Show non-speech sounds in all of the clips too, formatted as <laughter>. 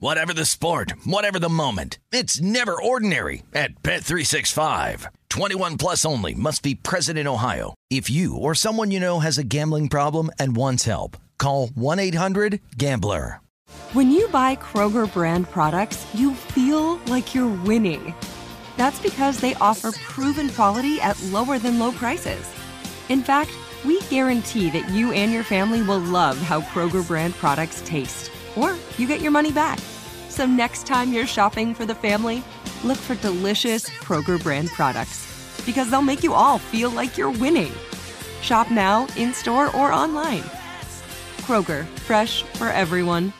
Whatever the sport, whatever the moment, it's never ordinary at Bet365. 21 plus only must be present in Ohio. If you or someone you know has a gambling problem and wants help, call 1-800-GAMBLER. When you buy Kroger brand products, you feel like you're winning. That's because they offer proven quality at lower than low prices. In fact, we guarantee that you and your family will love how Kroger brand products taste or you get your money back. So next time you're shopping for the family, look for delicious Kroger brand products because they'll make you all feel like you're winning. Shop now, in store, or online. Kroger, fresh for everyone.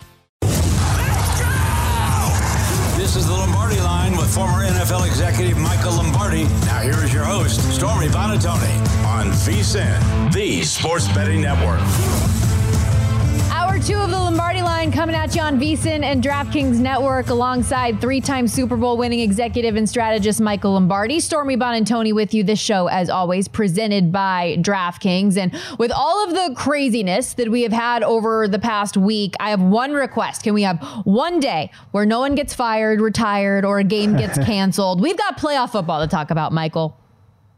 This is the Lombardi line with former NFL executive Michael Lombardi. Now here is your host, Stormy Buonantony on VSIN, the Sports Betting Network. Two of the Lombardi line coming at you on VSIN and DraftKings Network alongside three-time Super Bowl winning executive and strategist Michael Lombardi. Stormy Buonantony with you. This show, as always, presented by DraftKings. And with all of the craziness that we have had over the past week, I have one request. Can we have one day where no one gets fired, retired, or a game gets <laughs> canceled? We've got playoff football to talk about, Michael.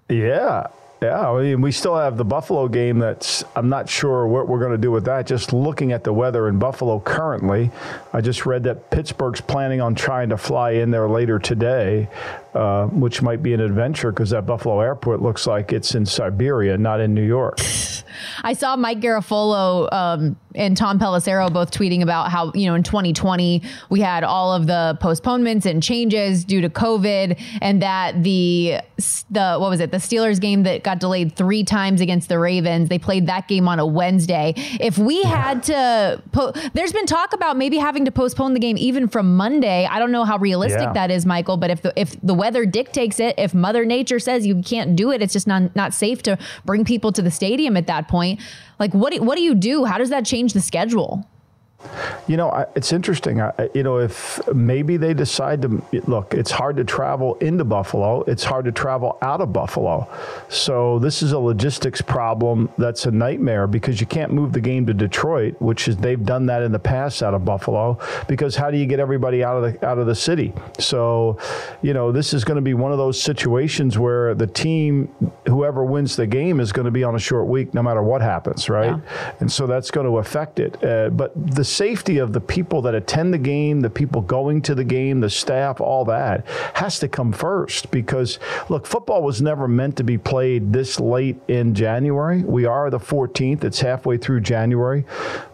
Yeah, yeah, I mean, we still have the Buffalo game that's, I'm not sure what we're going to do with that. Just looking at the weather in Buffalo currently, I just read that Pittsburgh's planning on trying to fly in there later today, uh, which might be an adventure because that Buffalo airport looks like it's in Siberia, not in New York. <laughs> I saw Mike Garafolo um, and Tom Pelissero both tweeting about how, you know, in 2020, we had all of the postponements and changes due to COVID and that the, the, what was it, the Steelers game that got delayed three times against the Ravens, they played that game on a Wednesday. If we had to, po- there's been talk about maybe having to postpone the game even from Monday. I don't know how realistic Yeah. that is, Michael, but if the, if the weather dictates it, if Mother Nature says you can't do it, it's just not, not safe to bring people to the stadium at that point. Like, what do, what do you do? How does that change the schedule? You know, I, it's interesting. I, you know, if maybe they decide to look, it's hard to travel into Buffalo. It's hard to travel out of Buffalo. So this is a logistics problem that's a nightmare because you can't move the game to Detroit, which is they've done that in the past out of Buffalo. Because how do you get everybody out of the out of the city? So, you know, this is going to be one of those situations where the team, whoever wins the game, is going to be on a short week, no matter what happens, right? And so that's going to affect it. Uh, but the safety of the people that attend the game, the people going to the game, the staff, all that has to come first because, look, football was never meant to be played this late in January. We are the 14th, it's halfway through January.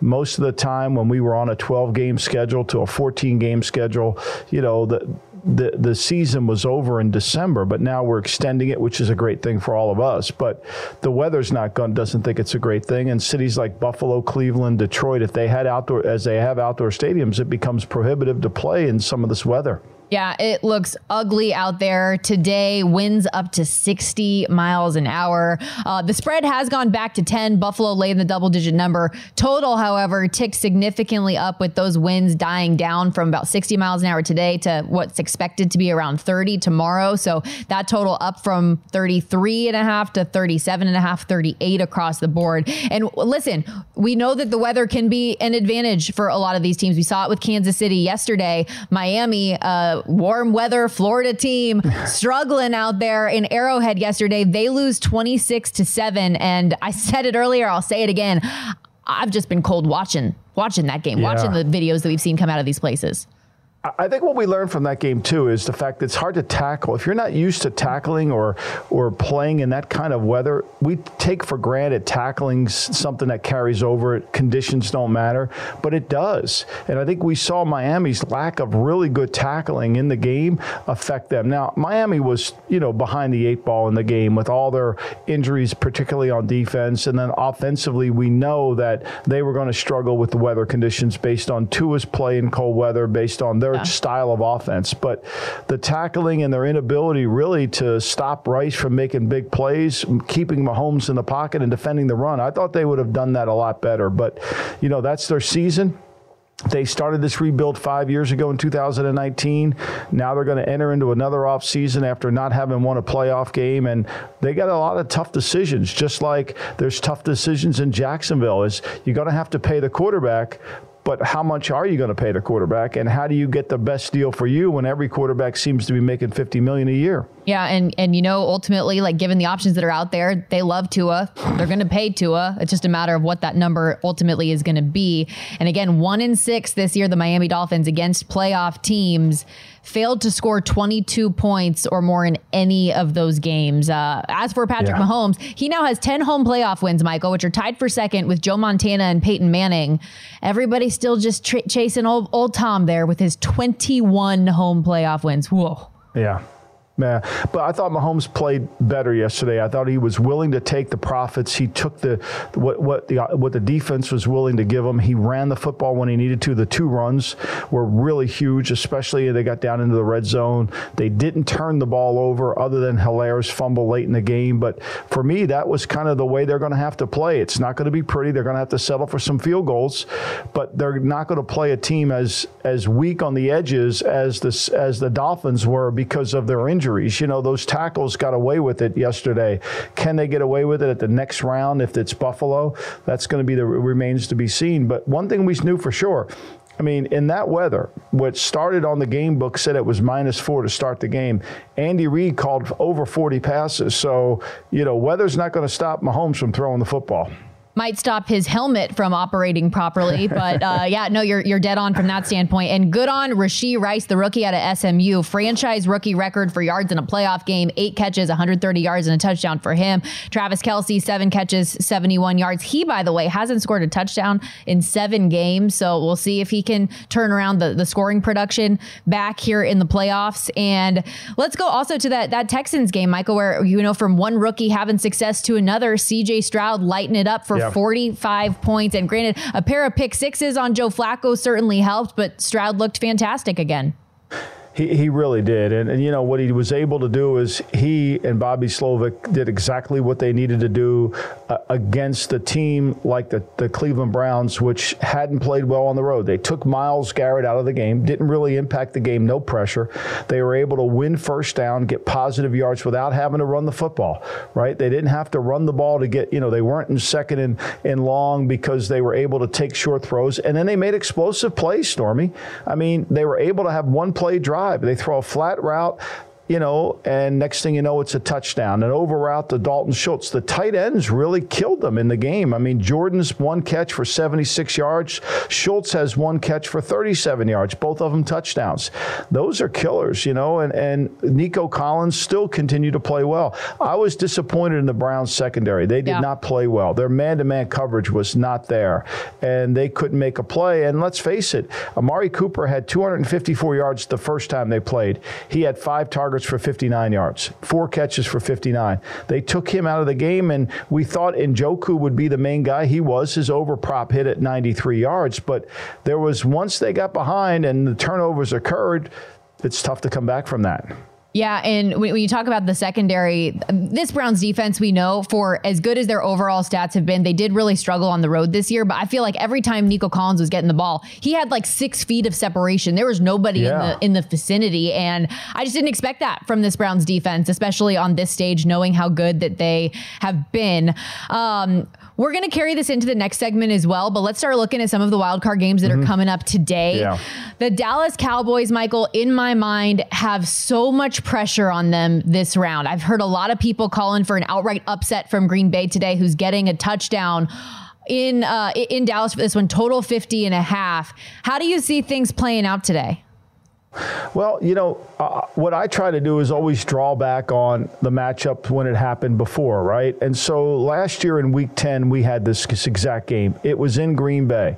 Most of the time when we were on a 12 game schedule to a 14 game schedule, you know, the the the season was over in December, but now we're extending it, which is a great thing for all of us. But the weather's not going doesn't think it's a great thing. And cities like Buffalo, Cleveland, Detroit, if they had outdoor as they have outdoor stadiums, it becomes prohibitive to play in some of this weather. Yeah, it looks ugly out there today. Winds up to 60 miles an hour. Uh, the spread has gone back to 10. Buffalo laid in the double digit number. Total, however, ticked significantly up with those winds dying down from about 60 miles an hour today to what's expected to be around 30 tomorrow. So that total up from 33 and a half to 37 and a half, 38 across the board. And listen, we know that the weather can be an advantage for a lot of these teams. We saw it with Kansas City yesterday. Miami, uh, warm weather Florida team <laughs> struggling out there in Arrowhead yesterday. They lose 26 to 7 and I said it earlier, I'll say it again. I've just been cold watching watching that game, Yeah. watching the videos that we've seen come out of these places. I think what we learned from that game too is the fact that it's hard to tackle. If you're not used to tackling or or playing in that kind of weather, we take for granted tackling something that carries over. Conditions don't matter, but it does. And I think we saw Miami's lack of really good tackling in the game affect them. Now, Miami was, you know, behind the eight ball in the game with all their injuries, particularly on defense, and then offensively, we know that they were going to struggle with the weather conditions based on Tua's play in cold weather, based on their yeah. style of offense. But the tackling and their inability really to stop Rice from making big plays, keeping Mahomes in the pocket and defending the run, I thought they would have done that a lot better. But, you know, that's their season. They started this rebuild five years ago in 2019. Now they're going to enter into another off season after not having won a playoff game, and they got a lot of tough decisions. Just like there's tough decisions in Jacksonville, is you're going to have to pay the quarterback, but how much are you going to pay the quarterback and how do you get the best deal for you when every quarterback seems to be making 50 million a year? Yeah and and you know ultimately like given the options that are out there they love Tua. They're going to pay Tua. It's just a matter of what that number ultimately is going to be. And again 1 in 6 this year the Miami Dolphins against playoff teams failed to score 22 points or more in any of those games. Uh, as for Patrick yeah. Mahomes, he now has 10 home playoff wins, Michael, which are tied for second with Joe Montana and Peyton Manning. Everybody's still just tra- chasing old, old Tom there with his 21 home playoff wins. Whoa. Yeah. Yeah, but I thought Mahomes played better yesterday. I thought he was willing to take the profits. He took the what what the what the defense was willing to give him. He ran the football when he needed to. The two runs were really huge, especially they got down into the red zone. They didn't turn the ball over, other than Helaire's fumble late in the game. But for me, that was kind of the way they're going to have to play. It's not going to be pretty. They're going to have to settle for some field goals, but they're not going to play a team as as weak on the edges as the as the Dolphins were because of their injury injuries. You know, those tackles got away with it yesterday. Can they get away with it at the next round if it's Buffalo? That's going to be the remains to be seen. But one thing we knew for sure I mean, in that weather, what started on the game book said it was minus four to start the game. Andy Reid called over 40 passes. So, you know, weather's not going to stop Mahomes from throwing the football might stop his helmet from operating properly. <laughs> But uh, yeah, no, you're you're dead on from that standpoint. And good on Rashee Rice, the rookie out of SMU, franchise rookie record for yards in a playoff game, eight catches, 130 yards and a touchdown for him. Travis Kelce, seven catches, 71 yards. He, by the way, hasn't scored a touchdown in seven games, so we'll see if he can turn around the, the scoring production back here in the playoffs. And let's go also to that that Texans game, Michael, where you know from one rookie having success to another, C.J. Stroud lighting it up for. Yeah 45 points. And granted, a pair of pick sixes on Joe Flacco certainly helped, but Stroud looked fantastic again. He, he really did. And, and, you know, what he was able to do is he and Bobby Slowik did exactly what they needed to do uh, against a team like the, the Cleveland Browns, which hadn't played well on the road. They took Myles Garrett out of the game, didn't really impact the game, no pressure. They were able to win first down, get positive yards without having to run the football, right? They didn't have to run the ball to get, you know, they weren't in second and, and long because they were able to take short throws. And then they made explosive plays, Stormy. I mean, they were able to have one play drive drive. They throw a flat route you know, and next thing you know, it's a touchdown. An over route to Dalton Schultz. The tight ends really killed them in the game. I mean, Jordan's one catch for 76 yards. Schultz has one catch for 37 yards, both of them touchdowns. Those are killers, you know, and, and Nico Collins still continued to play well. I was disappointed in the Browns secondary. They did yeah. not play well. Their man to man coverage was not there, and they couldn't make a play. And let's face it, Amari Cooper had 254 yards the first time they played. He had five targets targets for 59 yards, four catches for 59. They took him out of the game, and we thought Njoku would be the main guy. He was. His over prop hit at 93 yards, but there was once they got behind and the turnovers occurred, it's tough to come back from that. Yeah, and when you talk about the secondary, this Browns defense, we know for as good as their overall stats have been, they did really struggle on the road this year. But I feel like every time Nico Collins was getting the ball, he had like six feet of separation. There was nobody yeah. in the in the vicinity, and I just didn't expect that from this Browns defense, especially on this stage, knowing how good that they have been. Um, we're going to carry this into the next segment as well, but let's start looking at some of the wild card games that mm-hmm. are coming up today. Yeah. The Dallas Cowboys, Michael, in my mind, have so much pressure on them this round. I've heard a lot of people calling for an outright upset from Green Bay today, who's getting a touchdown in uh, in Dallas for this one, total 50 and a half. How do you see things playing out today? Well, you know, uh, what I try to do is always draw back on the matchup when it happened before, right? And so last year in week 10, we had this exact game. It was in Green Bay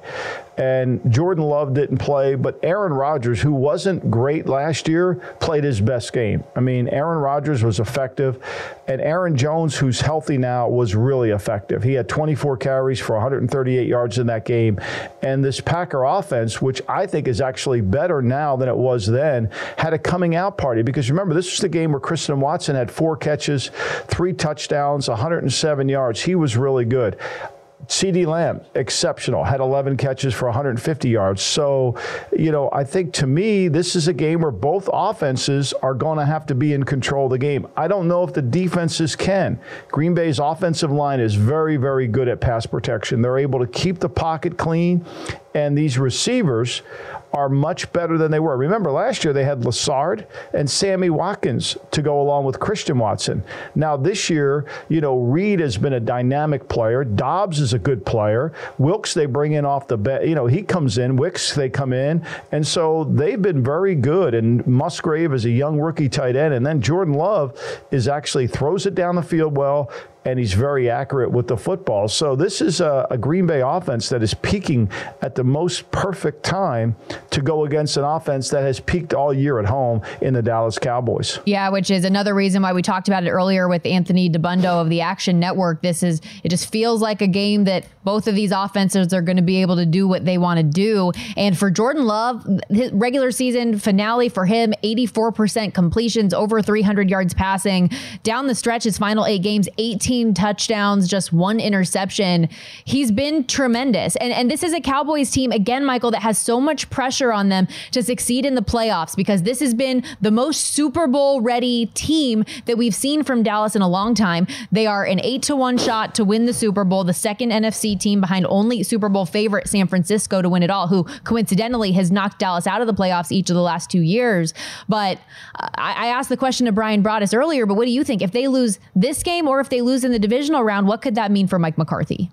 and Jordan Love didn't play, but Aaron Rodgers, who wasn't great last year, played his best game. I mean, Aaron Rodgers was effective, and Aaron Jones, who's healthy now, was really effective. He had 24 carries for 138 yards in that game. And this Packer offense, which I think is actually better now than it was then, had a coming out party because remember, this was the game where Christian Watson had four catches, three touchdowns, 107 yards. He was really good. CeeDee Lamb, exceptional, had 11 catches for 150 yards. So, you know, I think to me, this is a game where both offenses are going to have to be in control of the game. I don't know if the defenses can. Green Bay's offensive line is very, very good at pass protection. They're able to keep the pocket clean, and these receivers are much better than they were. Remember, last year they had Lazard and Sammy Watkins to go along with Christian Watson. Now, this year, you know, Reed has been a dynamic player. Doubs is a good player. Wilks, they bring in off the bet. You know, he comes in. Wicks, they come in. And so they've been very good. And Musgrave is a young rookie tight end. And then Jordan Love is actually throws it down the field well and he's very accurate with the football. So this is a, a, Green Bay offense that is peaking at the most perfect time to go against an offense that has peaked all year at home in the Dallas Cowboys. Yeah, which is another reason why we talked about it earlier with Anthony Dabbundo of the Action Network. This is it just feels like a game that both of these offenses are going to be able to do what they want to do. And for Jordan Love, his regular season finale for him, 84% completions, over 300 yards passing. Down the stretch, his final eight games, 18 touchdowns, just one interception. He's been tremendous. And, and this is a Cowboys team, again, Michael, that has so much pressure on them to succeed in the playoffs because this has been the most Super Bowl ready team that we've seen from Dallas in a long time. They are an eight to one shot to win the Super Bowl, the second NFC team behind only Super Bowl favorite San Francisco to win it all, who coincidentally has knocked Dallas out of the playoffs each of the last two years. But I, I asked the question to Bryan Broaddus earlier, but what do you think? If they lose this game or if they lose in the divisional round, what could that mean for Mike McCarthy?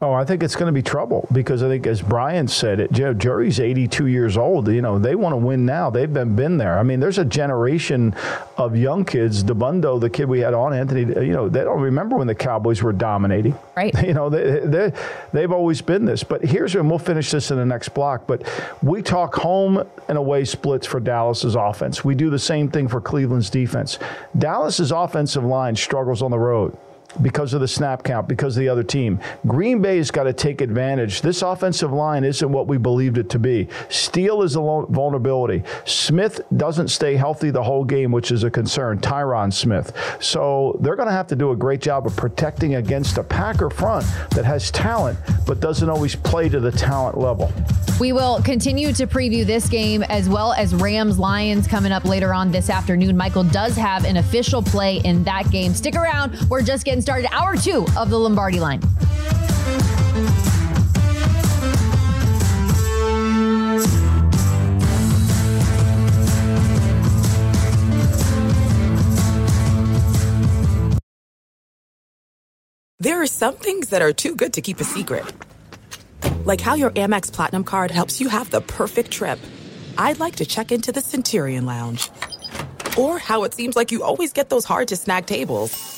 Oh, I think it's going to be trouble because I think, as Brian said, it. Joe Jury's 82 years old. You know, they want to win now. They've been been there. I mean, there's a generation of young kids. Dabbundo, the kid we had on, Anthony. You know, they don't remember when the Cowboys were dominating. Right. <laughs> You know, they, they they've always been this. But here's and we'll finish this in the next block. But we talk home and away splits for Dallas's offense. We do the same thing for Cleveland's defense. Dallas's offensive line struggles on the road because of the snap count, because of the other team. Green Bay's got to take advantage. This offensive line isn't what we believed it to be. Steele is a vulnerability. Smith doesn't stay healthy the whole game, which is a concern. Tyron Smith. So they're going to have to do a great job of protecting against a Packer front that has talent, but doesn't always play to the talent level. We will continue to preview this game as well as Rams Lions coming up later on this afternoon. Michael does have an official play in that game. Stick around. We're just getting started. Started hour two of the Lombardi line. There are some things that are too good to keep a secret. Like how your Amex Platinum card helps you have the perfect trip. I'd like to check into the Centurion Lounge. Or how it seems like you always get those hard to snag tables.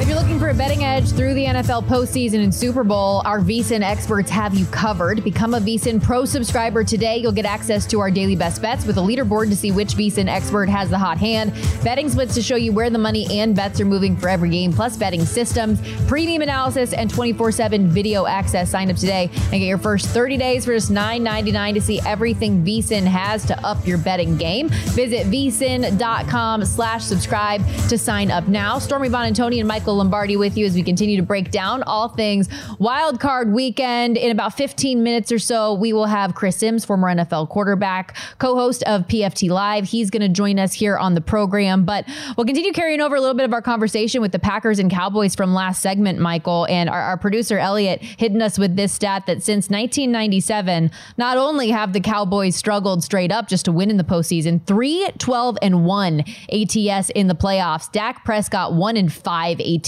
If you're looking for a betting edge through the NFL postseason and Super Bowl, our VSIN experts have you covered. Become a VSIN Pro subscriber today. You'll get access to our daily best bets with a leaderboard to see which VSIN expert has the hot hand, betting splits to show you where the money and bets are moving for every game, plus betting systems, premium analysis, and 24 7 video access. Sign up today and get your first 30 days for just $9.99 to see everything VSIN has to up your betting game. Visit vsin.com slash subscribe to sign up now. Stormy Buonantony and Michael Lombardi with you as we continue to break down all things wild card weekend. In about 15 minutes or so, we will have Chris Simms, former NFL quarterback, co-host of PFT Live. He's going to join us here on the program, but we'll continue carrying over a little bit of our conversation with the Packers and Cowboys from last segment, Michael, and our, our producer Elliot hitting us with this stat that since 1997, not only have the Cowboys struggled straight up just to win in the postseason, 3 12 and 1 ATS in the playoffs. Dak Prescott 1 and 5 ATS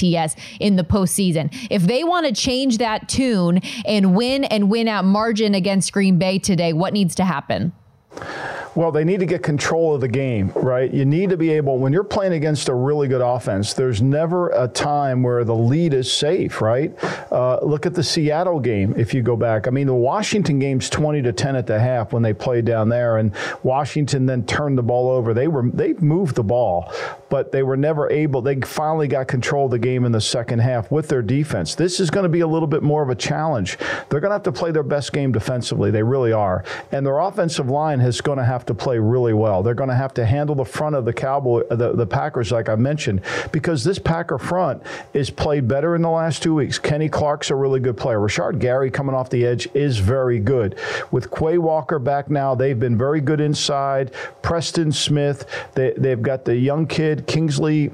in the postseason. If they want to change that tune and win and win out margin against Green Bay today, what needs to happen? Well, they need to get control of the game, right? You need to be able, when you're playing against a really good offense, there's never a time where the lead is safe, right? Uh, look at the Seattle game if you go back. I mean, the Washington game's 20 to 10 at the half when they played down there, and Washington then turned the ball over. They were they moved the ball, but they were never able. They finally got control of the game in the second half with their defense. This is going to be a little bit more of a challenge. They're going to have to play their best game defensively. They really are, and their offensive line is going to have to play really well. They're going to have to handle the front of the Cowboy, the, the Packers, like I mentioned, because this Packer front is played better in the last two weeks. Kenny Clark's a really good player. Rashan Gary coming off the edge is very good. With Quay Walker back now, they've been very good inside. Preston Smith, they, they've got the young kid Kingsley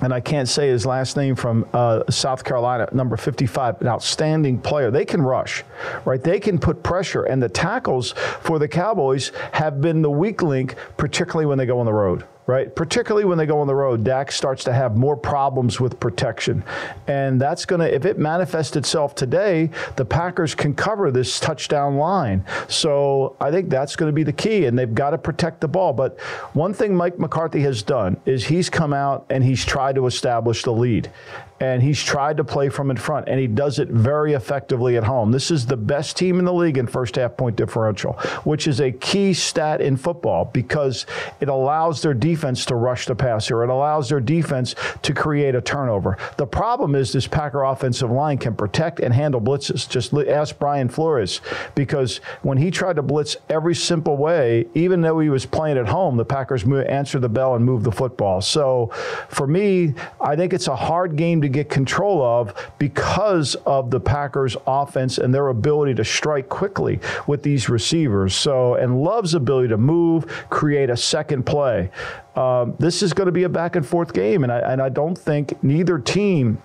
and I can't say his last name from uh, South Carolina, number 55, an outstanding player. They can rush, right? They can put pressure, and the tackles for the Cowboys have been the weak link, particularly when they go on the road right? Particularly when they go on the road, Dak starts to have more problems with protection. And that's going to, if it manifests itself today, the Packers can cover this touchdown line. So I think that's going to be the key, and they've got to protect the ball. But one thing Mike McCarthy has done is he's come out and he's tried to establish the lead and he's tried to play from in front, and he does it very effectively at home. This is the best team in the league in first half point differential, which is a key stat in football because it allows their defense to rush the passer. It allows their defense to create a turnover. The problem is this Packer offensive line can protect and handle blitzes. Just ask Brian Flores because when he tried to blitz every simple way, even though he was playing at home, the Packers answered the bell and moved the football. So for me, I think it's a hard game to to get control of because of the Packers' offense and their ability to strike quickly with these receivers. So, and Love's ability to move, create a second play. Um, this is going to be a back and forth game, and I, and I don't think neither team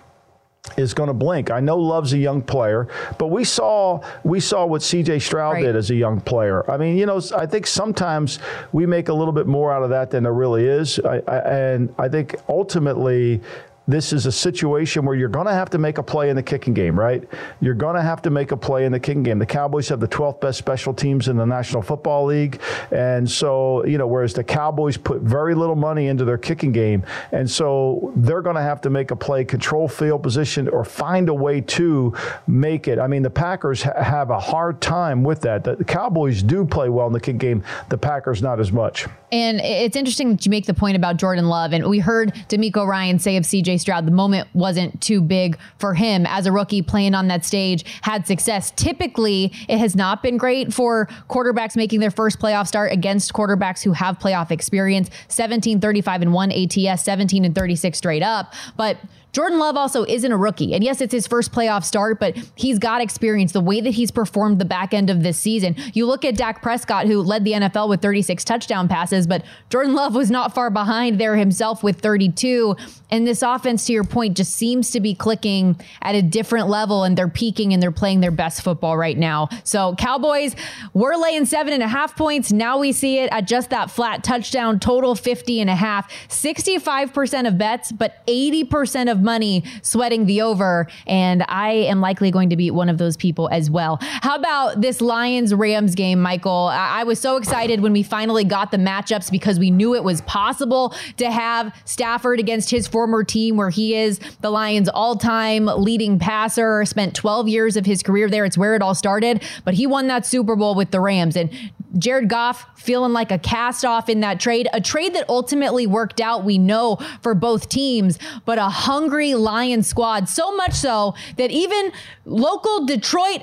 is going to blink. I know Love's a young player, but we saw we saw what C.J. Stroud right. did as a young player. I mean, you know, I think sometimes we make a little bit more out of that than there really is, I, I, and I think ultimately this is a situation where you're going to have to make a play in the kicking game, right? You're going to have to make a play in the kicking game. The Cowboys have the 12th best special teams in the National Football League. And so, you know, whereas the Cowboys put very little money into their kicking game. And so they're going to have to make a play, control field position, or find a way to make it. I mean, the Packers ha- have a hard time with that. The Cowboys do play well in the kick game, the Packers not as much. And it's interesting that you make the point about Jordan Love. And we heard DeMeco Ryan say of CJ Stroud, the moment wasn't too big for him as a rookie playing on that stage, had success. Typically, it has not been great for quarterbacks making their first playoff start against quarterbacks who have playoff experience. 17, 35, and 1 ATS, 17 and 36 straight up. But Jordan Love also isn't a rookie. And yes, it's his first playoff start, but he's got experience. The way that he's performed the back end of this season. You look at Dak Prescott, who led the NFL with 36 touchdown passes, but Jordan Love was not far behind there himself with 32. And this offense, to your point, just seems to be clicking at a different level and they're peaking and they're playing their best football right now. So, Cowboys, we're laying seven and a half points. Now we see it at just that flat touchdown total 50 and a half. 65% of bets, but 80% of money sweating the over. And I am likely going to be one of those people as well. How about this Lions Rams game, Michael? I was so excited when we finally got the matchups because we knew it was possible to have Stafford against his former team where he is the Lions all time leading passer, spent 12 years of his career there. It's where it all started, but he won that Super Bowl with the Rams. And Jared Goff feeling like a cast off in that trade, a trade that ultimately worked out, we know, for both teams, but a hungry Lion squad. So much so that even local Detroit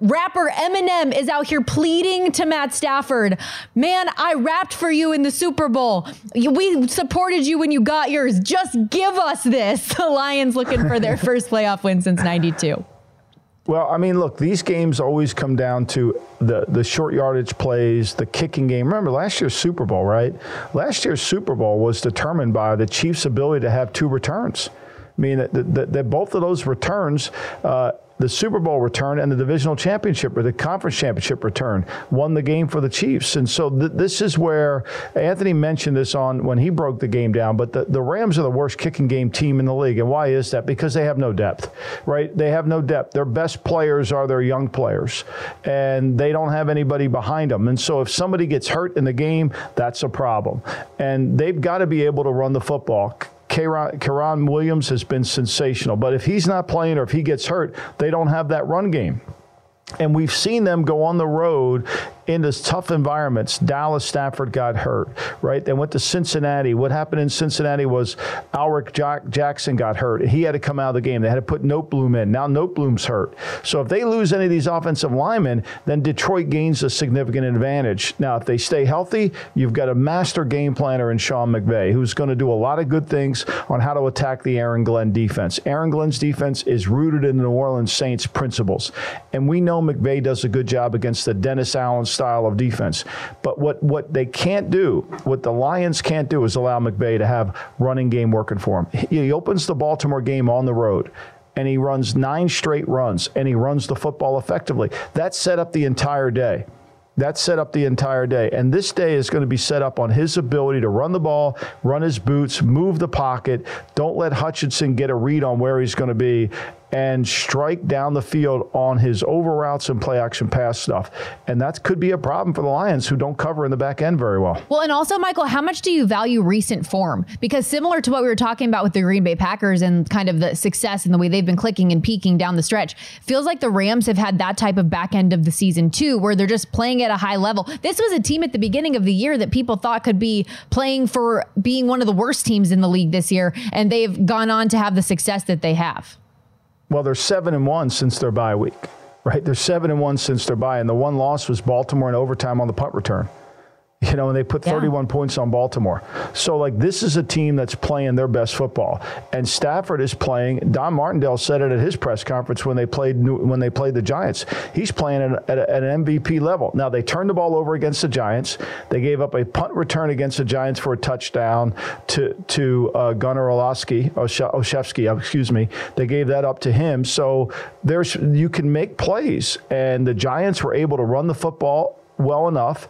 rapper Eminem is out here pleading to Matt Stafford, man, I rapped for you in the Super Bowl. We supported you when you got yours. Just give us this. <laughs> The Lions looking for their <laughs> first playoff win since 92. Well, I mean, look, these games always come down to the, the short yardage plays, the kicking game. Remember last year's Super Bowl, right? Last year's Super Bowl was determined by the Chiefs' ability to have two returns. I mean, that, that, that both of those returns, uh, the Super Bowl return and the divisional championship or the conference championship return won the game for the Chiefs. And so th- this is where Anthony mentioned this on when he broke the game down. But the, the Rams are the worst kicking game team in the league. And why is that? Because they have no depth, right? They have no depth. Their best players are their young players, and they don't have anybody behind them. And so if somebody gets hurt in the game, that's a problem. And they've got to be able to run the football. Kyren Williams has been sensational. But if he's not playing or if he gets hurt, they don't have that run game. And we've seen them go on the road in those tough environments. Dallas, Stafford got hurt, right? They went to Cincinnati. What happened in Cincinnati was Alaric Jack- Jackson got hurt. He had to come out of the game. They had to put Noteboom in. Now Noteboom's hurt. So if they lose any of these offensive linemen, then Detroit gains a significant advantage. Now, if they stay healthy, you've got a master game planner in Sean McVay who's going to do a lot of good things on how to attack the Aaron Glenn defense. Aaron Glenn's defense is rooted in the New Orleans Saints principles. And we know McVay does a good job against the Dennis Allen style of defense. But what, what they can't do, what the Lions can't do, is allow McVay to have running game working for him. He opens the Baltimore game on the road and he runs nine straight runs and he runs the football effectively. That set up the entire day. That set up the entire day. And this day is going to be set up on his ability to run the ball, run his boots, move the pocket. Don't let Hutchinson get a read on where he's going to be and strike down the field on his over routes and play action pass stuff. And that could be a problem for the Lions who don't cover in the back end very well. Well, and also, Michael, how much do you value recent form? Because similar to what we were talking about with the Green Bay Packers and kind of the success and the way they've been clicking and peaking down the stretch, feels like the Rams have had that type of back end of the season too, where they're just playing at a high level. This was a team at the beginning of the year that people thought could be playing for being one of the worst teams in the league this year, and they've gone on to have the success that they have. Well, they're seven and one since their bye week, right? They're seven and one since their bye, and the one loss was Baltimore in overtime on the punt return. <laughs> You know, and they put 31 yeah. points on Baltimore. So, like, this is a team that's playing their best football. And Stafford is playing. Don Martindale said it at his press conference when they played when they played the Giants. He's playing at, at, at an MVP level. Now, they turned the ball over against the Giants. They gave up a punt return against the Giants for a touchdown to to uh, Gunnar Olszewski, excuse me. They gave that up to him. So there's you can make plays, and the Giants were able to run the football well enough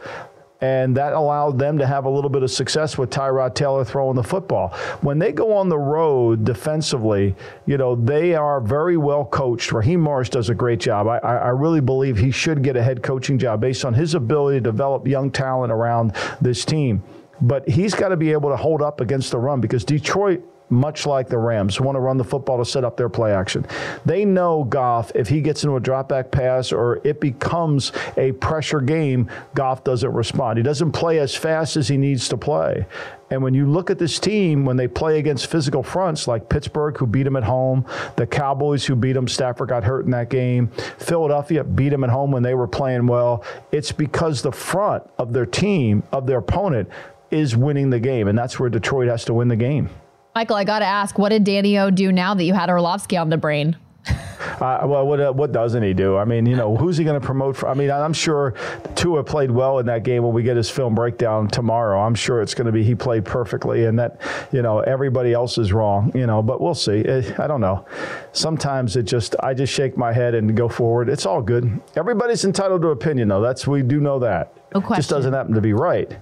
and that allowed them to have a little bit of success with Tyrod Taylor throwing the football. When they go on the road defensively, you know, they are very well coached. Raheem Morris does a great job. I, I really believe he should get a head coaching job based on his ability to develop young talent around this team. But he's got to be able to hold up against the run because Detroit much like the Rams, want to run the football to set up their play action. They know Goff, if he gets into a drop back pass or it becomes a pressure game, Goff doesn't respond. He doesn't play as fast as he needs to play. And when you look at this team, when they play against physical fronts like Pittsburgh, who beat them at home, the Cowboys, who beat them, Stafford got hurt in that game, Philadelphia beat them at home when they were playing well, it's because the front of their team, of their opponent, is winning the game. And that's where Detroit has to win the game. Michael, I got to ask, what did Danny O do now that you had Orlovsky on the brain? <laughs> Uh, well, what uh, what doesn't he do? I mean, you know, who's he going to promote? For? I mean, I'm sure Tua played well in that game. When we get his film breakdown tomorrow, I'm sure it's going to be he played perfectly, and that you know everybody else is wrong. You know, but we'll see. I don't know. Sometimes it just I just shake my head and go forward. It's all good. Everybody's entitled to opinion, though. That's we do know that. No question. Just doesn't happen to be right.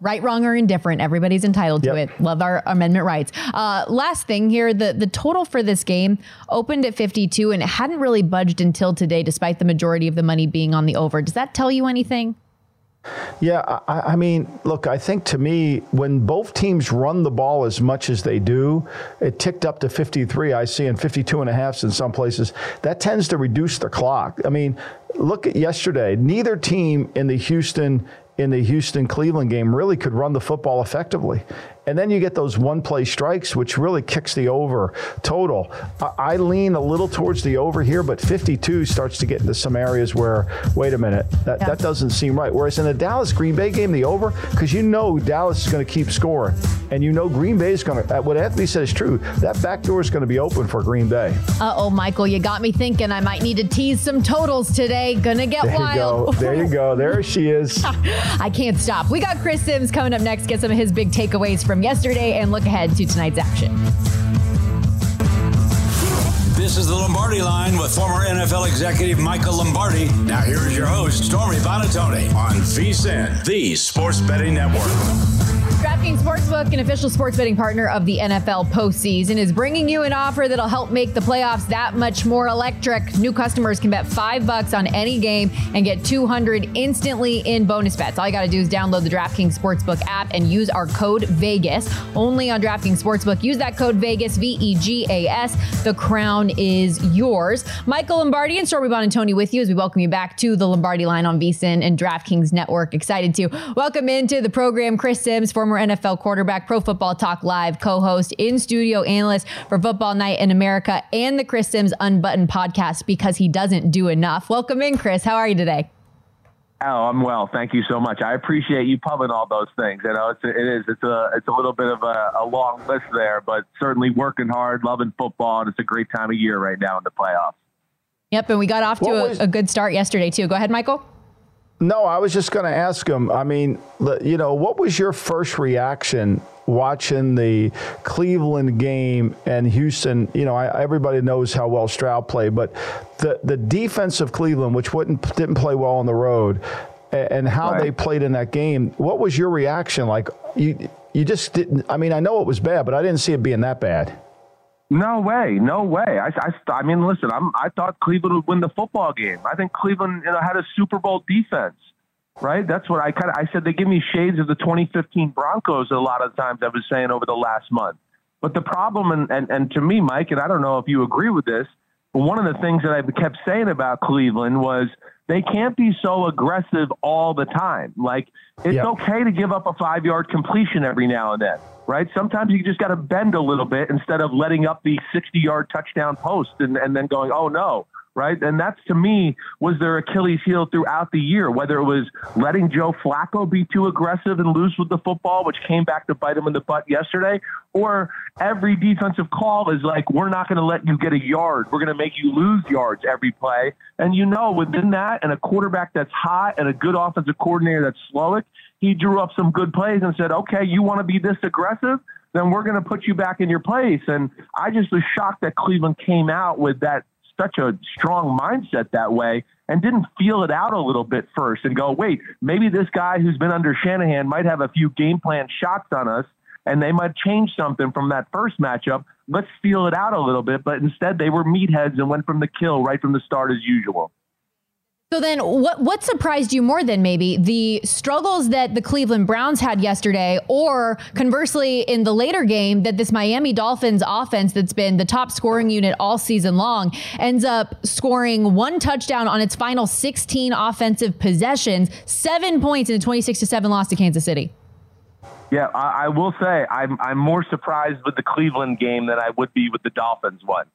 Right, wrong, or indifferent. Everybody's entitled to Yep. it. Love our amendment rights. Uh, last thing here the, the total for this game opened at 52 and it hadn't really budged until today, despite the majority of the money being on the over. Does that tell you anything? Yeah, I, I mean, look, I think to me, when both teams run the ball as much as they do, it ticked up to 53. I see, and 52 and a half in some places. That tends to reduce the clock. I mean, look at yesterday. Neither team in the Houston in the Houston Cleveland game really could run the football effectively. And then you get those one play strikes, which really kicks the over total. I, I lean a little towards the over here, but 52 starts to get into some areas where, wait a minute, that, Yeah. that doesn't seem right. Whereas in the Dallas Green Bay game, the over, because you know Dallas is going to keep scoring. And you know Green Bay is going to, what Anthony said is true. That back door is going to be open for Green Bay. Uh oh, Michael, you got me thinking I might need to tease some totals today. Gonna get There you wild. go. There you go. There she is. <laughs> I can't stop. We got Chris Simms coming up next, get some of his big takeaways from yesterday and look ahead to tonight's action. This is the Lombardi line with former NFL executive Michael Lombardi. Now here is your host, Stormy Buonantony on VSIN, the sports betting network. DraftKings Sportsbook, an official sports betting partner of the NFL postseason, is bringing you an offer that'll help make the playoffs that much more electric. New customers can bet five bucks on any game and get 200 instantly in bonus bets. All you got to do is download the DraftKings Sportsbook app and use our code VEGAS. Only on DraftKings Sportsbook. Use that code VEGAS, V E G A S. The crown is yours. Michael Lombardi and Stormy Buonantony with you as we welcome you back to the Lombardi line on VSIN and DraftKings Network. Excited to welcome into the program Chris Simms, former NFL quarterback, Pro Football Talk Live co host, in studio analyst for Football Night in America, and the Chris Simms Unbuttoned podcast because he doesn't do enough. Welcome in, Chris. How are you today? Oh, I'm well. Thank you so much. I appreciate you pubbing all those things. You know, it's it is it's a it's a little bit of a, a long list there, but certainly working hard, loving football, and it's a great time of year right now in the playoffs. Yep, and we got off to a, was- a good start yesterday, too. Go ahead, Michael. No, I was just going to ask him. I mean, you know, what was your first reaction watching the Cleveland game and Houston? You know, I, everybody knows how well Stroud played, but the the defense of Cleveland, which wouldn't didn't play well on the road, a- and how Right. they played in that game. What was your reaction? Like you you just didn't. I mean, I know it was bad, but I didn't see it being that bad. No way, no way. I, I, I mean, listen, I'm, I thought Cleveland would win the football game. I think Cleveland, you know, had a Super Bowl defense, right? That's what I kind of. I said they give me shades of the 2015 Broncos. A lot of times I was saying over the last month. But the problem, and, and, and to me, Mike, and I don't know if you agree with this, but one of the things that I kept saying about Cleveland was they can't be so aggressive all the time. Like it's Yep. okay to give up a five yard completion every now and then, right? Sometimes you just got to bend a little bit instead of letting up the 60 yard touchdown post and, and then going, oh no, right? And that's to me was their Achilles heel throughout the year, whether it was letting Joe Flacco be too aggressive and loose with the football, which came back to bite him in the butt yesterday, or every defensive call is like, we're not going to let you get a yard. We're going to make you lose yards every play. And you know, within that, and a quarterback that's hot and a good offensive coordinator that's Slowik, he drew up some good plays and said, okay, you want to be this aggressive? Then we're going to put you back in your place. And I just was shocked that Cleveland came out with that such a strong mindset that way and didn't feel it out a little bit first and go, wait, maybe this guy who's been under Shanahan might have a few game plan shots on us and they might change something from that first matchup. Let's feel it out a little bit. But instead, they were meatheads and went from the kill right from the start as usual. So then, what what surprised you more than maybe the struggles that the Cleveland Browns had yesterday, or conversely, in the later game, that this Miami Dolphins offense, that's been the top scoring unit all season long, ends up scoring one touchdown on its final 16 offensive possessions, seven points in a 26 to seven loss to Kansas City. Yeah, I, I will say I'm I'm more surprised with the Cleveland game than I would be with the Dolphins one.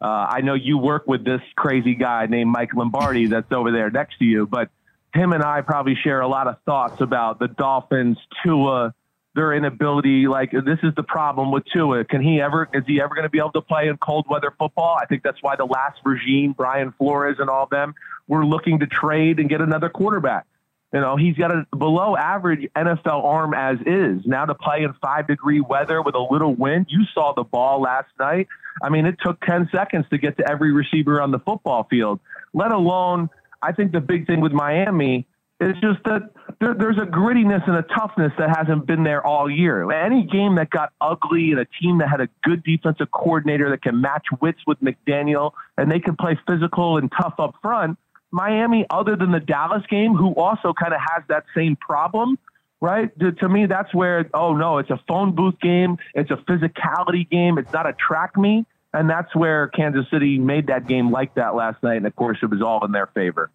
Uh, I know you work with this crazy guy named Mike Lombardi that's over there next to you, but him and I probably share a lot of thoughts about the Dolphins, Tua, their inability. Like this is the problem with Tua. Can he ever? Is he ever going to be able to play in cold weather football? I think that's why the last regime, Brian Flores and all them, were looking to trade and get another quarterback. You know, he's got a below average NFL arm as is. Now to play in five degree weather with a little wind, you saw the ball last night. I mean, it took 10 seconds to get to every receiver on the football field, let alone, I think the big thing with Miami is just that there, there's a grittiness and a toughness that hasn't been there all year. Any game that got ugly and a team that had a good defensive coordinator that can match wits with McDaniel and they can play physical and tough up front, Miami, other than the Dallas game, who also kind of has that same problem, right? To, me, that's where, oh no, it's a phone booth game. It's a physicality game. It's not a track meet. And that's where Kansas City made that game like that last night. And of course, it was all in their favor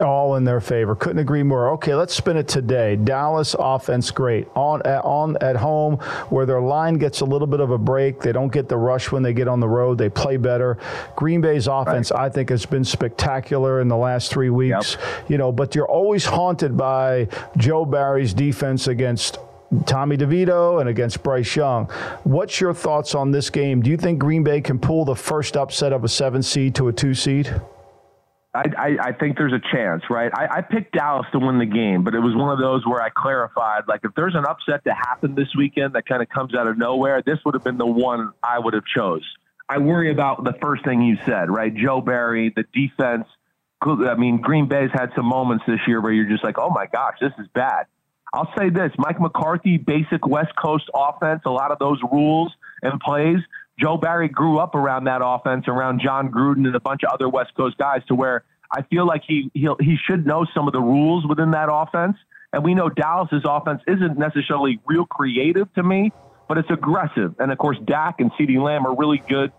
all in their favor. Couldn't agree more. Okay, let's spin it today. Dallas offense great on at, on at home where their line gets a little bit of a break. They don't get the rush when they get on the road. They play better. Green Bay's offense, right. I think, has been spectacular in the last three weeks. Yep. You know, but you're always haunted by Joe Barry's defense against Tommy DeVito and against Bryce Young. What's your thoughts on this game? Do you think Green Bay can pull the first upset of a seven seed to a two seed? I, I, I think there's a chance, right? I, I picked Dallas to win the game, but it was one of those where I clarified, like, if there's an upset to happen this weekend that kind of comes out of nowhere, this would have been the one I would have chose. I worry about the first thing you said, right? Joe Barry, the defense. I mean, Green Bay's had some moments this year where you're just like, oh my gosh, this is bad. I'll say this Mike McCarthy, basic West Coast offense, a lot of those rules and plays Joe Barry grew up around that offense, around Jon Gruden and a bunch of other West Coast guys, to where I feel like he he he should know some of the rules within that offense. And we know Dallas's offense isn't necessarily real creative to me, but it's aggressive. And of course, Dak and CeeDee Lamb are really good,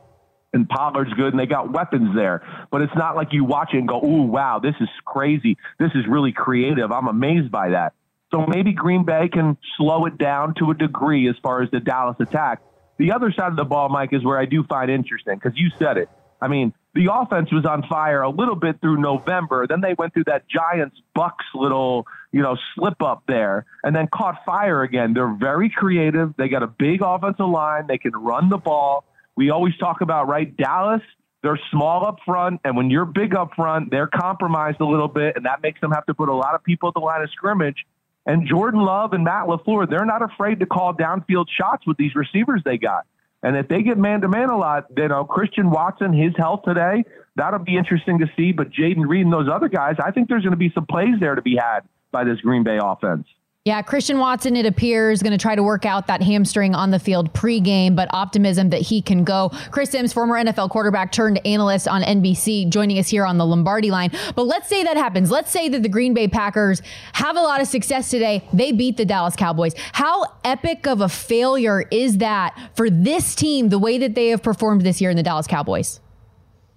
and Pollard's good, and they got weapons there. But it's not like you watch it and go, "Ooh, wow, this is crazy. This is really creative." I'm amazed by that. So maybe Green Bay can slow it down to a degree as far as the Dallas attack. The other side of the ball, Mike, is where I do find interesting because you said it. I mean, the offense was on fire a little bit through November. Then they went through that Giants Bucks little, you know, slip up there and then caught fire again. They're very creative. They got a big offensive line. They can run the ball. We always talk about, right, Dallas, they're small up front. And when you're big up front, they're compromised a little bit. And that makes them have to put a lot of people at the line of scrimmage. And Jordan Love and Matt LaFleur, they're not afraid to call downfield shots with these receivers they got. And if they get man to man a lot, you uh, know, Christian Watson, his health today, that'll be interesting to see. But Jayden Reed and those other guys, I think there's going to be some plays there to be had by this Green Bay offense. Yeah, Christian Watson, it appears, going to try to work out that hamstring on the field pregame, but optimism that he can go. Chris Simms, former NFL quarterback turned analyst on NBC, joining us here on the Lombardi line. But let's say that happens. Let's say that the Green Bay Packers have a lot of success today. They beat the Dallas Cowboys. How epic of a failure is that for this team, the way that they have performed this year in the Dallas Cowboys?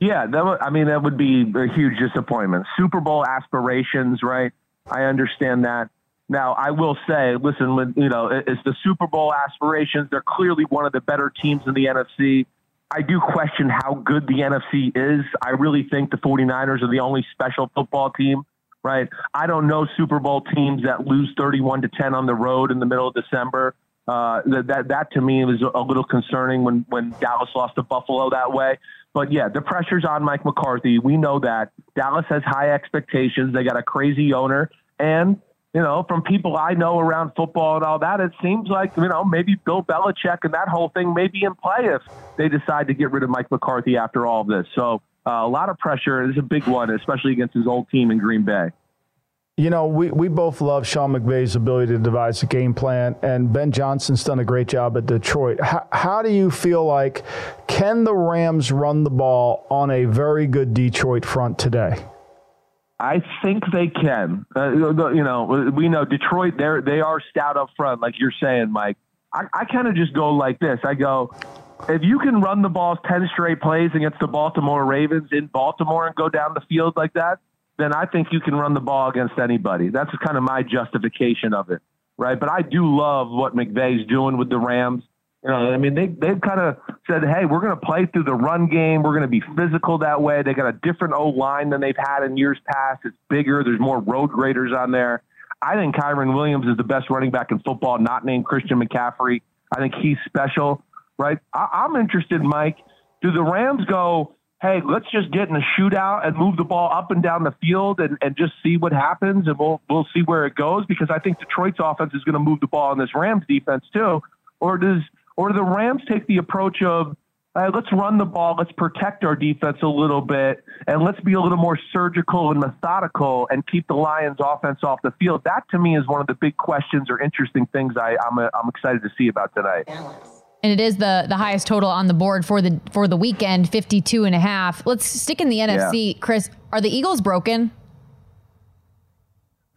Yeah, that would, I mean, that would be a huge disappointment. Super Bowl aspirations, right? I understand that now, I will say, listen, when, you know, it's the Super Bowl aspirations. They're clearly one of the better teams in the NFC. I do question how good the NFC is. I really think the 49ers are the only special football team, right? I don't know Super Bowl teams that lose 31 to 10 on the road in the middle of December. Uh, that, that, that to me was a little concerning when, when Dallas lost to Buffalo that way. But yeah, the pressure's on Mike McCarthy. We know that Dallas has high expectations. They got a crazy owner and you know, from people I know around football and all that, it seems like, you know, maybe Bill Belichick and that whole thing may be in play if they decide to get rid of Mike McCarthy after all of this. So uh, a lot of pressure. is a big one, especially against his old team in Green Bay. You know, we, we both love Sean McVay's ability to devise a game plan, and Ben Johnson's done a great job at Detroit. How do you feel like can the Rams run the ball on a very good Detroit front today? I think they can. Uh, you know, we know Detroit. They're they are stout up front, like you're saying, Mike. I, I kind of just go like this. I go, if you can run the ball ten straight plays against the Baltimore Ravens in Baltimore and go down the field like that, then I think you can run the ball against anybody. That's kind of my justification of it, right? But I do love what McVay's doing with the Rams. You know, I mean, they they've kind of said, "Hey, we're going to play through the run game. We're going to be physical that way." They got a different O line than they've had in years past. It's bigger. There's more road graders on there. I think Kyren Williams is the best running back in football, not named Christian McCaffrey. I think he's special, right? I, I'm interested, Mike. Do the Rams go, hey, let's just get in a shootout and move the ball up and down the field and, and just see what happens and we'll we'll see where it goes because I think Detroit's offense is going to move the ball in this Rams defense too. Or does or do the Rams take the approach of uh, let's run the ball, let's protect our defense a little bit, and let's be a little more surgical and methodical and keep the Lions' offense off the field. That to me is one of the big questions or interesting things I, I'm, a, I'm excited to see about tonight. And it is the the highest total on the board for the for the weekend, 52 and a half. Let's stick in the NFC. Yeah. Chris, are the Eagles broken?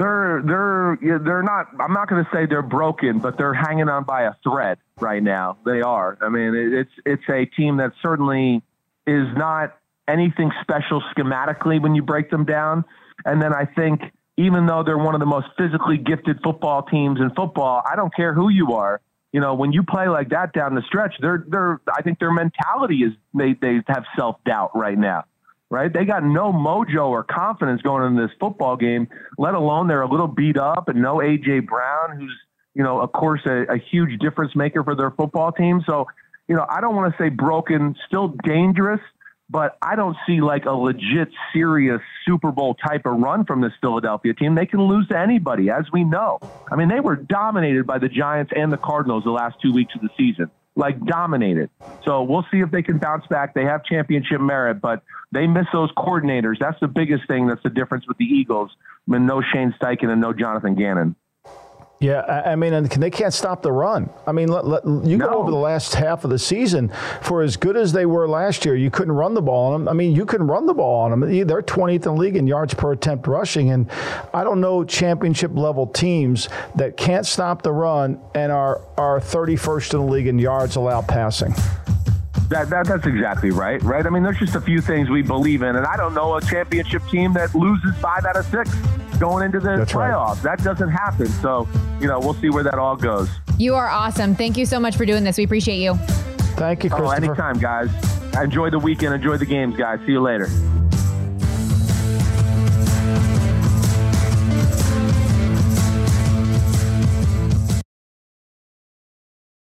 They're they're they're not. I'm not going to say they're broken, but they're hanging on by a thread right now. They are. I mean, it's it's a team that certainly is not anything special schematically when you break them down. And then I think even though they're one of the most physically gifted football teams in football, I don't care who you are. You know, when you play like that down the stretch, they're they're I think their mentality is they they have self doubt right now right? They got no mojo or confidence going into this football game, let alone they're a little beat up and no AJ Brown, who's you know, of course, a, a huge difference maker for their football team. So, you know, I don't want to say broken, still dangerous, but I don't see like a legit, serious Super Bowl type of run from this Philadelphia team. They can lose to anybody, as we know. I mean, they were dominated by the Giants and the Cardinals the last two weeks of the season like dominated. So we'll see if they can bounce back. They have championship merit, but they miss those coordinators. That's the biggest thing. That's the difference with the Eagles. I mean, no Shane Steichen and no Jonathan Gannon. Yeah, I mean, and they can't stop the run. I mean, let, let, you no. go over the last half of the season. For as good as they were last year, you couldn't run the ball on them. I mean, you can run the ball on them. They're 20th in the league in yards per attempt rushing, and I don't know championship level teams that can't stop the run and are are 31st in the league in yards allowed passing. That, that, that's exactly right, right? I mean, there's just a few things we believe in, and I don't know a championship team that loses five out of six going into the that's playoffs. Right. That doesn't happen. So, you know, we'll see where that all goes. You are awesome. Thank you so much for doing this. We appreciate you. Thank you, oh, Christopher. Oh, anytime, guys. Enjoy the weekend. Enjoy the games, guys. See you later.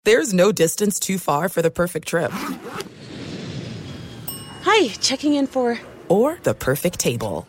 There's no distance too far for the perfect trip. Hi, checking in for. Or the perfect table.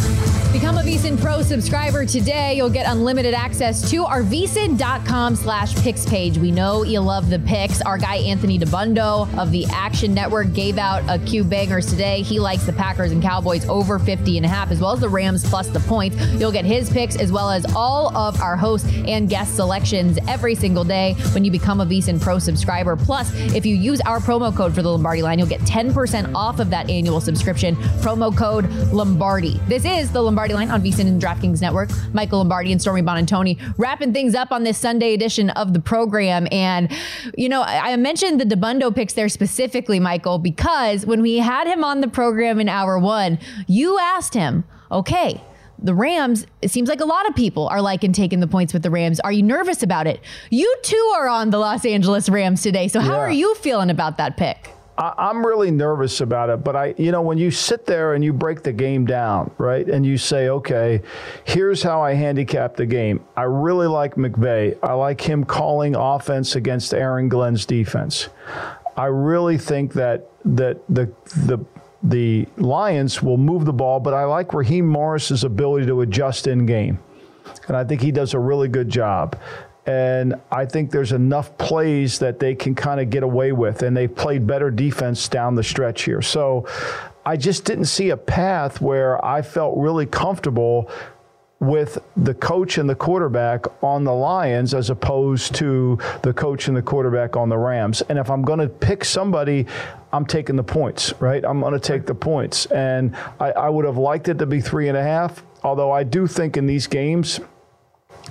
Become a VSIN Pro subscriber today. You'll get unlimited access to our VSIN.com slash picks page. We know you love the picks. Our guy Anthony Dabbundo of the Action Network gave out a few bangers today. He likes the Packers and Cowboys over 50 and a half, as well as the Rams plus the points. You'll get his picks as well as all of our host and guest selections every single day when you become a VSIN Pro subscriber. Plus, if you use our promo code for the Lombardi line, you'll get 10% off of that annual subscription. Promo code Lombardi. This is the Lombardi Lombardi line on VSIN and DraftKings Network. Michael Lombardi and Stormy Buonantony wrapping things up on this Sunday edition of the program. And, you know, I, I mentioned the Dabbundo picks there specifically, Michael, because when we had him on the program in hour one, you asked him, okay, the Rams, it seems like a lot of people are liking taking the points with the Rams. Are you nervous about it? You too are on the Los Angeles Rams today. So how yeah. are you feeling about that pick? I'm really nervous about it, but I, you know, when you sit there and you break the game down, right, and you say, okay, here's how I handicap the game. I really like McVay. I like him calling offense against Aaron Glenn's defense. I really think that that the the the Lions will move the ball, but I like Raheem Morris's ability to adjust in game. And I think he does a really good job. And I think there's enough plays that they can kind of get away with. And they've played better defense down the stretch here. So I just didn't see a path where I felt really comfortable with the coach and the quarterback on the Lions as opposed to the coach and the quarterback on the Rams. And if I'm going to pick somebody, I'm taking the points, right? I'm going to take the points. And I, I would have liked it to be three and a half, although I do think in these games,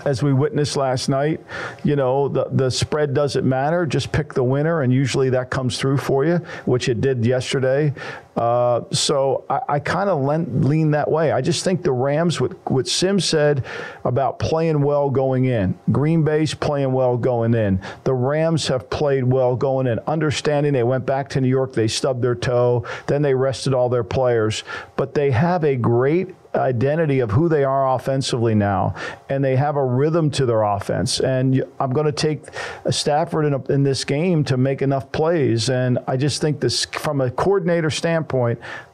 as we witnessed last night, you know, the, the spread doesn't matter. Just pick the winner, and usually that comes through for you, which it did yesterday. Uh, so I, I kind of lean that way. I just think the Rams, what, what Simms said about playing well going in, Green Bay's playing well going in. The Rams have played well going in, understanding they went back to New York, they stubbed their toe, then they rested all their players. But they have a great identity of who they are offensively now, and they have a rhythm to their offense. And I'm going to take Stafford in, a, in, this game to make enough plays, and I just think this from a coordinator standpoint,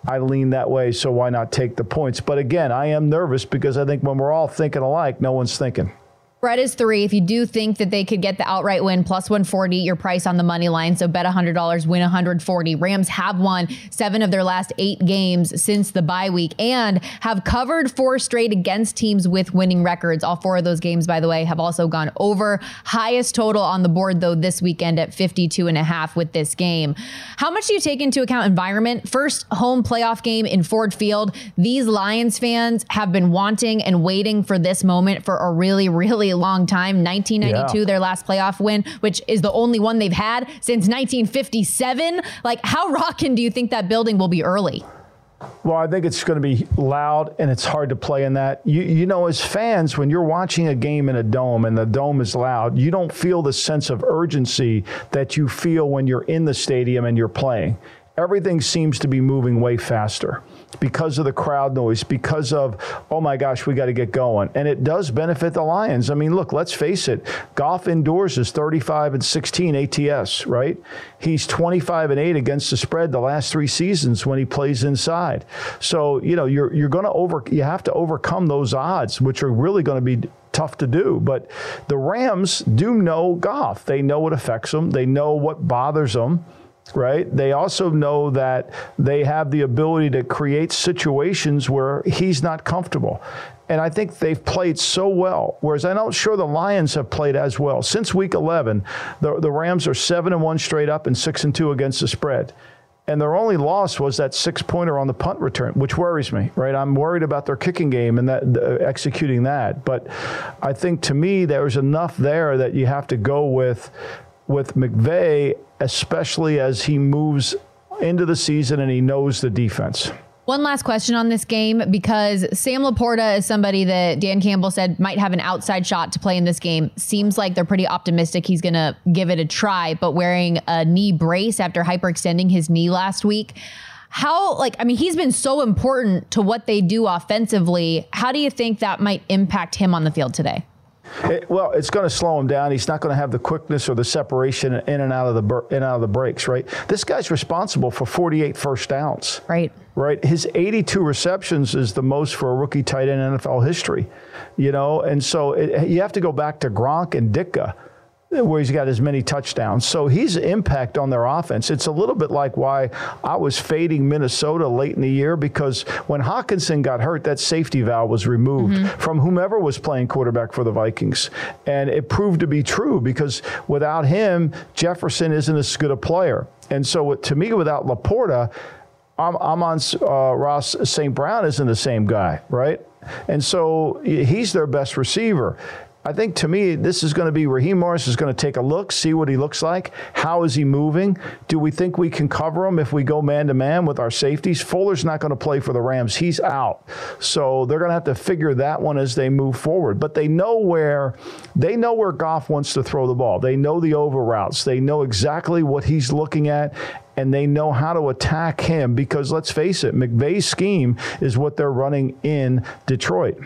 I lean that way. So why not take the points? But again, I am nervous because I think when we're all thinking alike, no one's thinking. Spread is three. If you do think that they could get the outright win, plus 140, your price on the money line. So bet $100, win 140. Rams have won seven of their last eight games since the bye week and have covered four straight against teams with winning records. All four of those games, by the way, have also gone over. Highest total on the board, though, this weekend at 52 and a half with this game. How much do you take into account environment? First home playoff game in Ford Field. These Lions fans have been wanting and waiting for this moment for a really, really long time. 1992, yeah. their last playoff win, which is the only one they've had since 1957. Like, how rocking do you think that building will be early? Well, I think it's going to be loud and it's hard to play in that. You, you know, as fans, when you're watching a game in a dome and the dome is loud, you don't feel the sense of urgency that you feel when you're in the stadium and you're playing. Everything seems to be moving way faster because of the crowd noise, because of, oh my gosh, we got to get going. And it does benefit the Lions. I mean, look, let's face it. Goff indoors is 35 and 16 ATS, right? He's 25 and 8 against the spread the last three seasons when he plays inside. So, you know, you're, you're going to over, you have to overcome those odds, which are really going to be tough to do. But the Rams do know Goff. They know what affects them, they know what bothers them right? They also know that they have the ability to create situations where he's not comfortable. And I think they've played so well. Whereas I'm not sure the Lions have played as well. Since week 11, the, the Rams are 7 and 1 straight up and 6 and 2 against the spread. And their only loss was that six pointer on the punt return, which worries me, right? I'm worried about their kicking game and that uh, executing that. But I think to me, there's enough there that you have to go with with McVay, especially as he moves into the season and he knows the defense. One last question on this game because Sam LaPorta is somebody that Dan Campbell said might have an outside shot to play in this game. Seems like they're pretty optimistic he's going to give it a try, but wearing a knee brace after hyperextending his knee last week. How, like, I mean, he's been so important to what they do offensively. How do you think that might impact him on the field today? It, well, it's going to slow him down. He's not going to have the quickness or the separation in and out of the in and out of the breaks. Right. This guy's responsible for 48 first downs. Right. Right. His 82 receptions is the most for a rookie tight end in NFL history. You know, and so it, you have to go back to Gronk and Ditka where he's got as many touchdowns. So he's impact on their offense. It's a little bit like why I was fading Minnesota late in the year because when Hockenson got hurt, that safety valve was removed mm-hmm. from whomever was playing quarterback for the Vikings. And it proved to be true because without him, Jefferson isn't as good a player. And so to me, without LaPorta, I'm, I'm on uh, Ross St. Brown isn't the same guy, right? And so he's their best receiver. I think to me, this is going to be Raheem Morris is going to take a look, see what he looks like. How is he moving? Do we think we can cover him if we go man to man with our safeties? Fuller's not going to play for the Rams. He's out. So they're going to have to figure that one as they move forward. But they know where they know where Goff wants to throw the ball. They know the over routes. They know exactly what he's looking at and they know how to attack him because let's face it, McVay's scheme is what they're running in Detroit.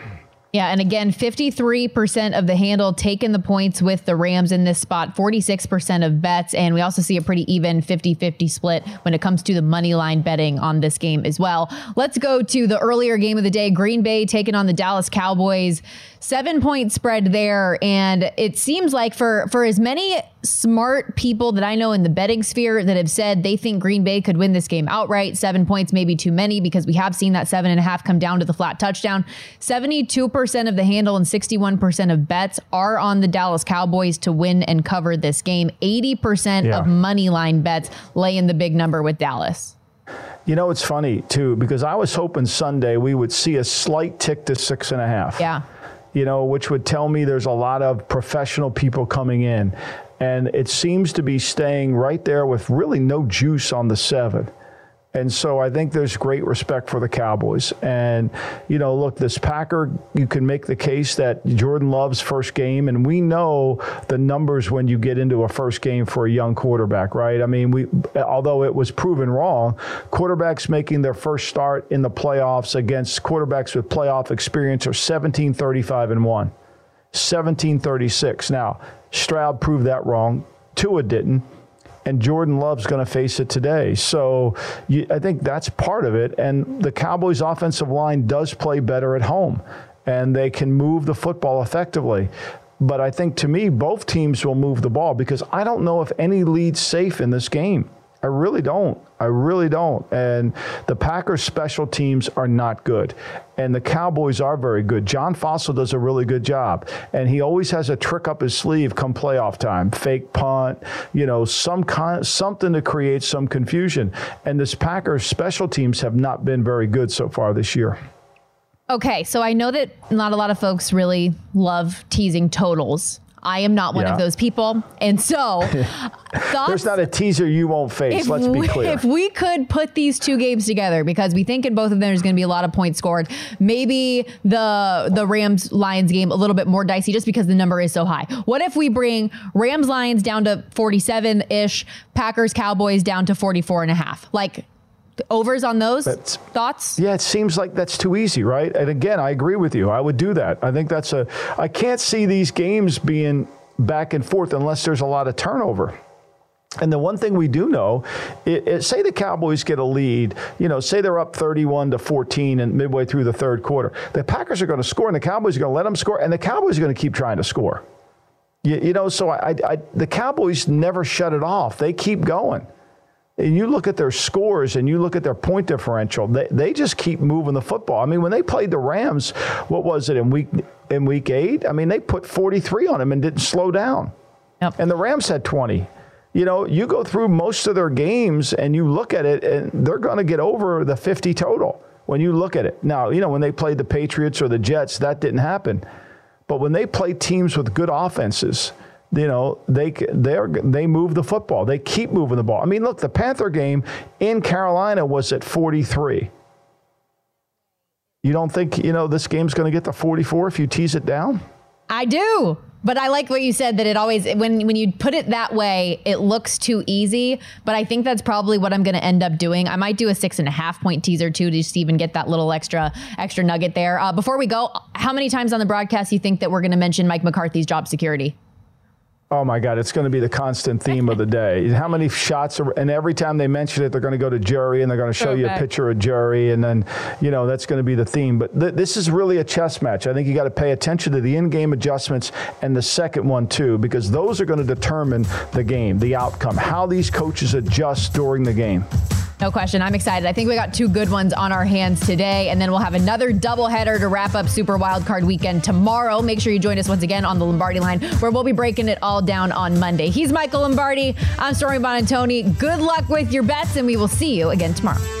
Yeah, and again, 53% of the handle taking the points with the Rams in this spot, 46% of bets, and we also see a pretty even 50-50 split when it comes to the money line betting on this game as well. Let's go to the earlier game of the day, Green Bay taking on the Dallas Cowboys seven point spread there. And it seems like for, for as many smart people that I know in the betting sphere that have said they think Green Bay could win this game outright, seven points maybe too many because we have seen that seven and a half come down to the flat touchdown. 72% of the handle and 61% of bets are on the Dallas Cowboys to win and cover this game. 80% yeah. of money line bets lay in the big number with Dallas. You know, it's funny too, because I was hoping Sunday we would see a slight tick to six and a half. Yeah you know, which would tell me there's a lot of professional people coming in. And it seems to be staying right there with really no juice on the seven. And so I think there's great respect for the Cowboys. And, you know, look, this Packer, you can make the case that Jordan Love's first game, and we know the numbers when you get into a first game for a young quarterback, right? I mean, we, although it was proven wrong, quarterbacks making their first start in the playoffs against quarterbacks with playoff experience are 17 35 and 1, 17 36. Now, Stroud proved that wrong. Tua didn't and Jordan Love's going to face it today. So you, I think that's part of it. And the Cowboys' offensive line does play better at home, and they can move the football effectively. But I think to me, both teams will move the ball because I don't know if any lead's safe in this game. I really don't. I really don't. And the Packers special teams are not good. And the Cowboys are very good. John Fassel does a really good job. And he always has a trick up his sleeve come playoff time. Fake punt, you know, some kind something to create some confusion. And this Packers special teams have not been very good so far this year. Okay, so I know that not a lot of folks really love teasing totals I am not one yeah. of those people. And so, <laughs> thoughts, there's not a teaser you won't face. Let's be clear. If we could put these two games together, because we think in both of them there's going to be a lot of points scored, maybe the the Rams Lions game a little bit more dicey just because the number is so high. What if we bring Rams Lions down to 47 ish, Packers Cowboys down to 44 and a half? Like, overs on those that's, thoughts? Yeah, it seems like that's too easy, right? And again, I agree with you. I would do that. I think that's a. I can't see these games being back and forth unless there's a lot of turnover. And the one thing we do know, it, it, say the Cowboys get a lead, you know, say they're up 31 to 14 and midway through the third quarter. The Packers are going to score and the Cowboys are going to let them score and the Cowboys are going to keep trying to score. You, you know, so I, I, the Cowboys never shut it off. They keep going you look at their scores and you look at their point differential, they, they just keep moving the football. I mean, when they played the Rams, what was it in week in week eight? I mean, they put 43 on them and didn't slow down. Yep. And the Rams had 20. You know, you go through most of their games and you look at it, and they're going to get over the 50 total when you look at it. Now, you know, when they played the Patriots or the Jets, that didn't happen. But when they play teams with good offenses, you know they they they move the football. They keep moving the ball. I mean, look, the Panther game in Carolina was at 43. You don't think you know this game's going to get to 44 if you tease it down? I do. But I like what you said that it always when when you put it that way, it looks too easy. But I think that's probably what I'm going to end up doing. I might do a six and a half point teaser too to just even get that little extra extra nugget there. Uh, before we go, how many times on the broadcast you think that we're going to mention Mike McCarthy's job security? Oh my God, it's going to be the constant theme of the day. <laughs> How many shots, are, and every time they mention it, they're going to go to Jerry and they're going to show you a picture of Jerry, and then, you know, that's going to be the theme. But th- this is really a chess match. I think you got to pay attention to the in game adjustments and the second one, too, because those are going to determine the game, the outcome, how these coaches adjust during the game. No question. I'm excited. I think we got two good ones on our hands today, and then we'll have another doubleheader to wrap up Super Wildcard Weekend tomorrow. Make sure you join us once again on the Lombardi line, where we'll be breaking it all down on Monday. He's Michael Lombardi. I'm Stormy Buonantony. Good luck with your bets, and we will see you again tomorrow.